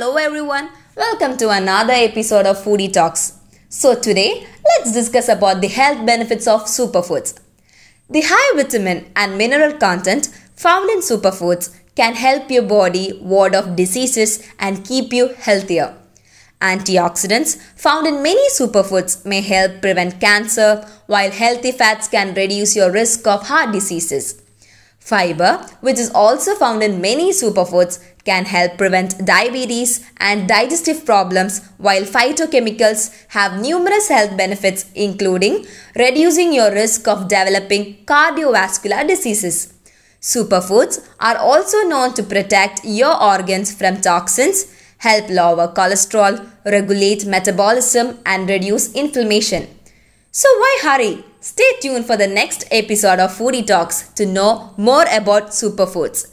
Hello everyone, welcome to another episode of Foodie Talks. So today, let's discuss about the health benefits of superfoods. The high vitamin and mineral content found in superfoods can help your body ward off diseases and keep you healthier. Antioxidants found in many superfoods may help prevent cancer, while healthy fats can reduce your risk of heart diseases. Fiber, which is also found in many superfoods, can help prevent diabetes and digestive problems, while phytochemicals have numerous health benefits, including reducing your risk of developing cardiovascular diseases. Superfoods are also known to protect your organs from toxins, help lower cholesterol, regulate metabolism, and reduce inflammation. So, why hurry? Stay tuned for the next episode of Foodie Talks to know more about superfoods.